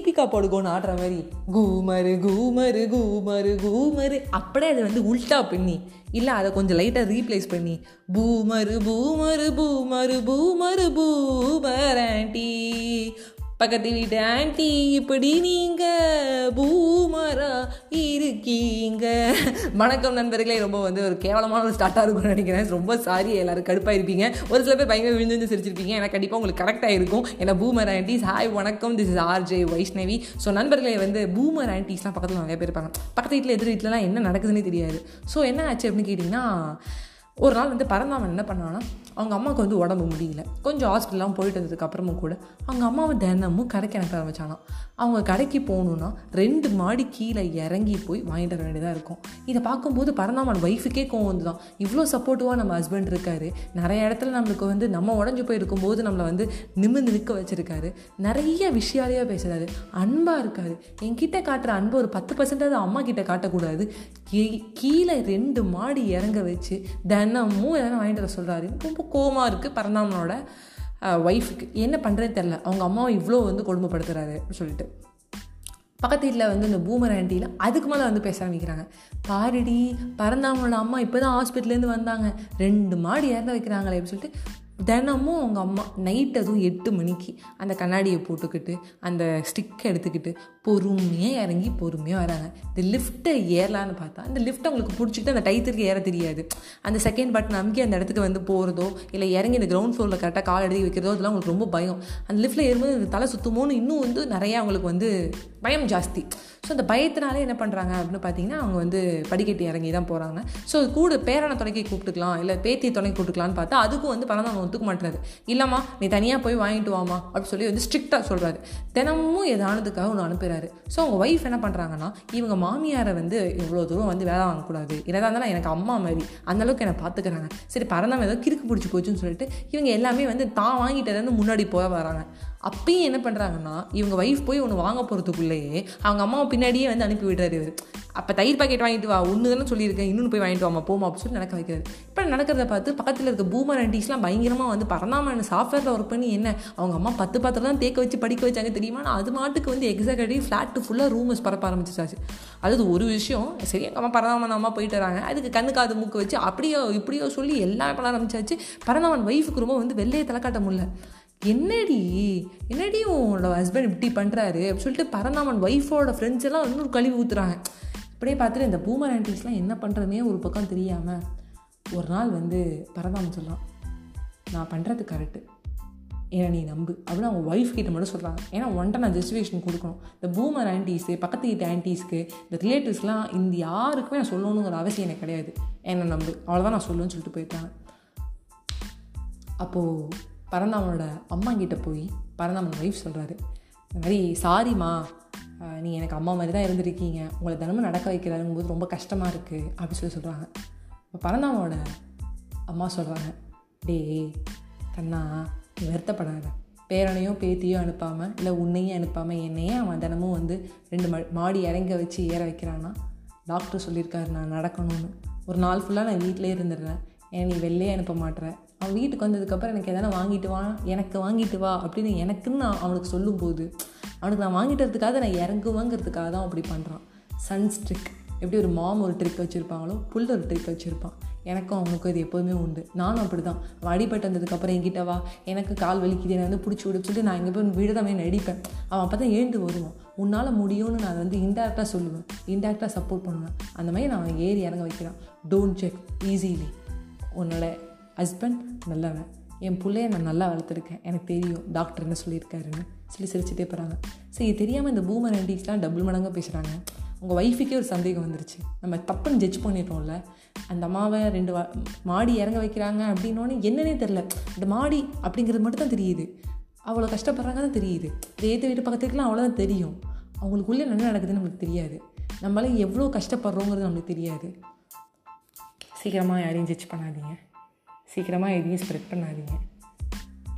தீபிகா படுகோன்னு ஆடுற மாதிரி கூமரு கூமரு கூமரு கூமரு. அப்படியே அதை வந்து உல்ட்டா பண்ணி இல்லை அதை கொஞ்சம் லைட்டாக ரீப்ளேஸ் பண்ணி boomer boomer boomer boomer boomer aunty பக்கத்து வீட்டு ஆண்டி இப்படி நீங்க பூமரா இருக்கீங்க. வணக்கம் நண்பர்களே. ரொம்ப வந்து ஒரு கேவலமான ஒரு ஸ்டார்ட்டாக இருக்கும்னு நினைக்கிறேன். ரொம்ப சாரி எல்லாரும் கடுப்பாக இருப்பீங்க. ஒரு சில பேர் பயங்கர விழுந்து விழுந்து சிரிச்சிருப்பீங்க. எனக்கு கண்டிப்பாக உங்களுக்கு கரெக்டாக இருக்கும். ஏன்னா பூமர் ஆண்டிஸ் ஹாய் வணக்கம். This is RJ Vaishnavi so நண்பர்களே வந்து பூமர் ஆண்டிஸ்லாம் பக்கத்தில் நிறைய பேர் இருப்பாங்க. பக்கத்து வீட்டில் எதிர் வீட்டிலலாம் என்ன நடக்குதுன்னே தெரியாது. ஸோ என்ன ஆச்சு அப்படின்னு கேட்டிங்கன்னா ஒரு நாள் வந்து பரந்தாமன் என்ன பண்ணான்னா அவங்க அம்மாவுக்கு வந்து உடம்பு முடியல. கொஞ்சம் ஹாஸ்பிட்டலாம் போயிட்டு வந்ததுக்கப்புறமும் கூட அவங்க அம்மாவை தினமும் கடைக்கு எனக்கு ஆரம்பிச்சானாம் அவங்க கடைக்கு போகணுன்னா ரெண்டு மாடி கீழே இறங்கி போய் வாங்கிட்டு வர வேண்டியதாக இருக்கும். இதை பார்க்கும்போது பரந்தாமன் ஒய்ஃபுக்கே கோவம் வந்து தான் இவ்வளோ சப்போர்ட்டிவாக நம்ம ஹஸ்பண்ட் இருக்காரு. நிறைய இடத்துல நம்மளுக்கு வந்து நம்ம உடஞ்சி போயிருக்கும்போது நம்மளை வந்து நிமிர்ந்து நிற்க வச்சுருக்காரு. நிறைய விஷயாலேயே பேசுகிறாரு அன்பாக இருக்காரு. என்கிட்ட காட்டுற அன்பு ஒரு பத்து பர்சன்டாவது அம்மா கிட்ட காட்டக்கூடாது. கீ- கீழே ரெண்டு மாடி இறங்க வச்சு தினமும் எதனா வாங்கிட்டு வர சொல்கிறாரு ரொம்ப கோவமாக இருக்குது பரந்தாமனோட ஒய்ஃபுக்கு என்ன பண்ணுறது தெரில அவங்க அம்மாவை இவ்வளோ வந்து கொடுமைப்படுத்துறாரு அப்படின்னு சொல்லிட்டு. பக்கத்து வீட்டில் வந்து இந்த பூமர் ஆண்டியில் அதுக்கு மேலே வந்து பேச ஆரம்பிக்கிறாங்க. பாரிடி பரந்தாமனோட அம்மா இப்போ தான் ஹாஸ்பிட்டல்லேருந்து வந்தாங்க. ரெண்டு மாடி இறந்து வைக்கிறாங்களே அப்படின்னு சொல்லிட்டு தினமும் அவங்க அம்மா நைட் அதுவும் எட்டு மணிக்கு அந்த கண்ணாடியை போட்டுக்கிட்டு அந்த ஸ்டிக்கை எடுத்துக்கிட்டு பொறுமையாக இறங்கி பொறுமையாக வராங்க. இந்த லிஃப்ட்டை ஏறலான்னு பார்த்தா அந்த லிஃப்ட் அவங்களுக்கு பிடிச்சிக்கிட்டு அந்த டைத்திற்கு ஏற தெரியாது. அந்த செகண்ட் பட்டன் அமுக்கி அந்த இடத்துக்கு வந்து போகிறதோ இல்லை இறங்கி இந்த கிரவுண்ட் ஃப்ளோரில் கரெக்டாக கால் எடுத்து வைக்கிறதோ அதெல்லாம் அவங்களுக்கு ரொம்ப பயம். அந்த லிஃப்ட்டில் ஏறும்போது அந்த தலை சுத்துமோன்னு இன்னும் வந்து நிறையா அவங்களுக்கு வந்து பயம் ஜாஸ்தி. ஸோ அந்த பயத்தினாலே என்ன பண்ணுறாங்க அப்படின்னு பார்த்தீங்கன்னா அவங்க வந்து படிக்கட்டு இறங்கி தான் போகிறாங்க ஸோ கூட பேரனை துணைக்கி கூப்பிட்டுக்கலாம் இல்லை பேத்தி துணைக்கி கூப்பிட்டுக்கலான்னு பார்த்தா அதுக்கும் வந்து பணம் அவங்க ஒத்துக்க மாட்டேறது இல்லைம்மா நீ தனியாக போய் வாங்கிட்டு வாமா அப்படின்னு சொல்லி வந்து ஸ்ட்ரிக்டாக சொல்கிறாரு தினமும் ஏதானதுக்காக ஒன்று அனுப்புகிறாரு ஸோ அவங்க ஒய்ஃப் என்ன பண்ணுறாங்கன்னா இவங்க மாமியாரை வந்து இவ்வளோ தூரம் வந்து வேலை வாங்கக்கூடாது. என்னதான் இருந்தாலும் எனக்கு அம்மா மாதிரி. அந்த அளவுக்கு என்னை பார்த்துக்கிறாங்க சரி பறந்தாம ஏதோ கிறுக்கு பிடிச்சி போச்சுன்னு சொல்லிட்டு இவங்க எல்லாமே வந்து தான் வாங்கிட்டதுன்னு முன்னாடி போக வராங்க. அப்பயும் என்ன பண்ணுறாங்கன்னா இவங்க ஒய்ஃப் போய் ஒன்று வாங்க போகிறதுக்குள்ளேயே அவங்க அம்மாவை பின்னாடியே வந்து அனுப்பி விடுறாரு இவர். அப்போ தயிர் பாக்கெட் வாங்கிட்டு வா ஒன்று தானே சொல்லியிருக்கேன் இன்னொன்று போய் வாங்கிட்டு வாமா போமா அப்படின்னு சொல்லி நடக்க வைக்கிறது இப்போ நடக்கிறத பார்த்து பக்கத்தில் இருக்க பூமர் ஆண்டிஸ்லாம் பயங்கரமாக வந்து பரந்தாமன் சாஃப்ட்வேரில் ஒர்க் பண்ணி என்ன அவங்க அம்மா பத்து பாத்திரம் தான் தேக்க வச்சு படிக்க வச்சாங்க தெரியுமா? நான் அது மாட்டுக்கு வந்து எக்ஸாக்டிவ் ஃப்ளாட்டு ஃபுல்லாக ரூமஸ் பரப்ப ஆரம்பிச்சிச்சாச்சு அது ஒரு விஷயம் சரி எங்கள் அம்மா பரந்தாமன் அம்மா போயிட்டு வராங்க. அதுக்கு கண்ணு காது மூக்கு வச்சு அப்படியோ இப்படியோ சொல்லி எல்லாம் பண்ண ஆரம்பிச்சாச்சு. பரந்தாமன் ஒய்ஃபுக்கு ரொம்ப வந்து வெள்ளையை தலைக்காட்ட முடியல. என்னடி? என்னடி உன்னோட ஹஸ்பண்ட் இப்படி பண்ணுறாரு அப்படின்னு சொல்லிட்டு பரந்தாமன் ஒய்ஃபோட ஃப்ரெண்ட்ஸ் எல்லாம் இன்னொரு கழுவி ஊற்றுறாங்க இப்படியே பார்த்துட்டு இந்த பூமர் ஆன்டிஸ்லாம் என்ன பண்ணுறதுனே ஒரு பக்கம் தெரியாமல் ஒரு நாள் வந்து பரந்தாமன் சொல்லலாம் நான் பண்ணுறது கரெக்டு ஏன்னா நீ நம்பு. அப்படின்னு அவங்க ஒய்ஃப் கிட்ட மட்டும் சொல்கிறாங்க ஏன்னா ஒன்ட்ட நான் ஜஸ்டிஃபிகேஷன் கொடுக்கணும். இந்த பூமர் ஆன்டிஸு பக்கத்து வீட்டு ஆன்டிஸ்க்கு இந்த ரிலேட்டிவ்ஸ்லாம் இந்த யாருக்குமே நான் சொல்லணுங்கிற அவசியம் எனக்கு கிடையாது. என்னை நம்பு. அவ்வளோதான் நான் சொல்லுன்னு சொல்லிட்டு போயிட்டாங்க. அப்போது பரந்தாமனோட அம்மா கிட்டே போய் பரந்தாமன் ஒய்ஃப் சொல்கிறாரு இந்த மாதிரி சாரிம்மா நீ எனக்கு அம்மா மாதிரி தான் இருந்திருக்கீங்க. உங்களை தினமும் நடக்க வைக்கிறாருங்கும் போது ரொம்ப கஷ்டமாக இருக்குது அப்படின்னு சொல்லி சொல்கிறாங்க இப்போ பரந்தாமனோட அம்மா சொல்கிறாங்க டேய் கண்ணா நீ வருத்தப்படாத. பேரனையோ பேத்தியோ அனுப்பாமல் இல்லை உன்னையும் அனுப்பாமல் என்னையே அவன் தினமும் வந்து ரெண்டு மா மாடி இறங்க வச்சு ஏற வைக்கிறான்னா டாக்டர் சொல்லியிருக்காரு நான் நடக்கணும்னு. ஒரு நாள் ஃபுல்லாக நான் வீட்டிலே இருந்துடுறேன். என்னை நீ வெளிலே அனுப்ப மாட்டுற. அவன் வீட்டுக்கு வந்ததுக்கப்புறம் எனக்கு எதனா வாங்கிட்டு வா எனக்கு வாங்கிட்டு வா அப்படின்னு எனக்குன்னு நான் அவனுக்கு சொல்லும்போது அவனுக்கு நான் வாங்கிட்டு வரதுக்காக நான் இறங்குவேங்கிறதுக்காக தான் அப்படி பண்ணுறான் சன் ஸ்ட்ரிக் எப்படி ஒரு மாம் ஒரு ட்ரிக் வச்சுருப்பாங்களோ புல் ஒரு ட்ரிக் வச்சுருப்பான். எனக்கும் அவனுக்கும் இது எப்போதுமே உண்டு. நானும் அப்படி தான் அடிபட்டு வந்ததுக்கப்புறம் என்கிட்ட வா எனக்கு கால் வலிக்குது என்னை வந்து பிடிச்சி விட நான் இங்கே போய் விழுதாமே நடிப்பேன். அவன் அப்போ தான் எழுந்து வருவான். உன்னால் முடியும்னு நான் வந்து இன்டேரக்டாக சொல்லுவேன். இன்டேரக்டாக சப்போர்ட் பண்ணுவேன். அந்த மாதிரி நான் அவன் ஏறி இறங்க வைக்கிறான். டோன்ட் செக் ஈஸிலி உன்னோட ஹஸ்பண்ட் நல்லவன். என் பிள்ளைய நான் நல்லா வளர்த்துருக்கேன். எனக்கு தெரியும். டாக்டர் என்ன சொல்லியிருக்காருன்னு சொல்லி சிரிச்சுட்டே போகிறாங்க சரி தெரியாமல் இந்த பூமர் ஆண்டிஸ்லாம் டபுள் மடங்காக பேசுகிறாங்க உங்கள் ஒய்ஃபுக்கே ஒரு சந்தேகம் வந்துருச்சு. நம்ம தப்புன்னு ஜட்ஜ் பண்ணிட்டோம்ல அந்த அம்மாவை ரெண்டு வா மாடி இறங்க வைக்கிறாங்க அப்படின்னோடனே என்னன்னே தெரில இந்த மாடி அப்படிங்கிறது மட்டும் தான் தெரியுது. அவ்வளோ கஷ்டப்படுறாங்க தான் தெரியுது. இந்த ஏற்ற வீட்டு பக்கத்துக்குலாம் அவ்வளோதான் தெரியும். அவங்களுக்குள்ளே என்ன நடக்குதுன்னு நம்மளுக்கு தெரியாது. நம்மளால எவ்வளோ கஷ்டப்படுறோங்கிறது நம்மளுக்கு தெரியாது. சீக்கிரமாக யாரையும் ஜட்ஜ் பண்ணாதீங்க. சீக்கிரமாக எதையும் ஸ்ப்ரெட் பண்ணாதீங்க.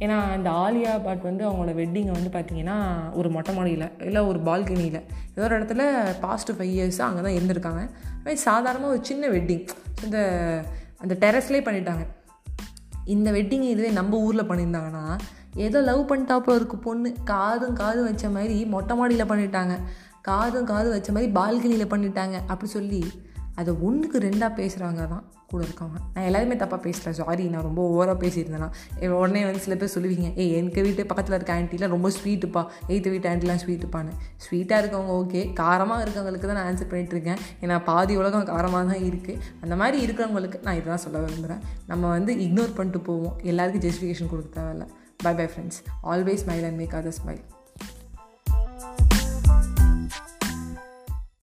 ஏன்னா இந்த ஆலியா பட் வந்து அவங்களோட வெட்டிங்கை வந்து பார்த்தீங்கன்னா ஒரு மொட்டை மாடியில் இல்லை ஒரு பால்கனியில் ஏதோ ஒரு இடத்துல பாஸ்ட் ஃபைவ் இயர்ஸாக அங்கே தான் இருந்திருக்காங்க. அதுமாதிரி சாதாரணமாக ஒரு சின்ன வெட்டிங் இந்த அந்த டெரஸ்லேயே பண்ணிட்டாங்க. இந்த வெட்டிங் இதுவே நம்ம ஊரில் பண்ணியிருந்தாங்கன்னா ஏதோ லவ் பண்ணிட்டாப்புல இருக்கு பொண்ணு. காதும் காதும் வச்ச மாதிரி மொட்டை மாடியில் பண்ணிட்டாங்க. காதும் காதும் வச்ச மாதிரி பால்கனியில் பண்ணிட்டாங்க. அப்படி சொல்லி அதை ஒன்றுக்கு ரெண்டாக பேசுகிறாங்க தான் கூட இருக்கவங்க. நான் எல்லாருமே தப்பாக பேசுகிறேன் சாரி நான் ரொம்ப ஓவராக பேசியிருந்தேன்னா உடனே வந்து சில பேர் சொல்லுவீங்க ஏ எங்கள் வீட்டு பக்கத்தில் இருக்க ஆண்டிலாம் ரொம்ப ஸ்வீட்டுப்பா எய்த்து வீட்டு ஆண்டிலாம் ஸ்வீட்டுப்பான்னு ஸ்வீட்டாக இருக்கவங்க ஓகே காரமாக இருக்கவங்களுக்கு தான் நான் ஆன்சர் பண்ணிகிட்ருக்கேன் ஏன்னா பாதி உலகம் காரமாக தான் இருக்குது அந்த மாதிரி இருக்கிறவங்களுக்கு நான் இதுதான் சொல்ல விரும்புகிறேன் நம்ம வந்து இக்னோர் பண்ணிட்டு போவோம். எல்லாருக்கும் ஜஸ்டிஃபிகேஷன் கொடுக்க தேவையில்ல. Bye bye friends always smile and make other smile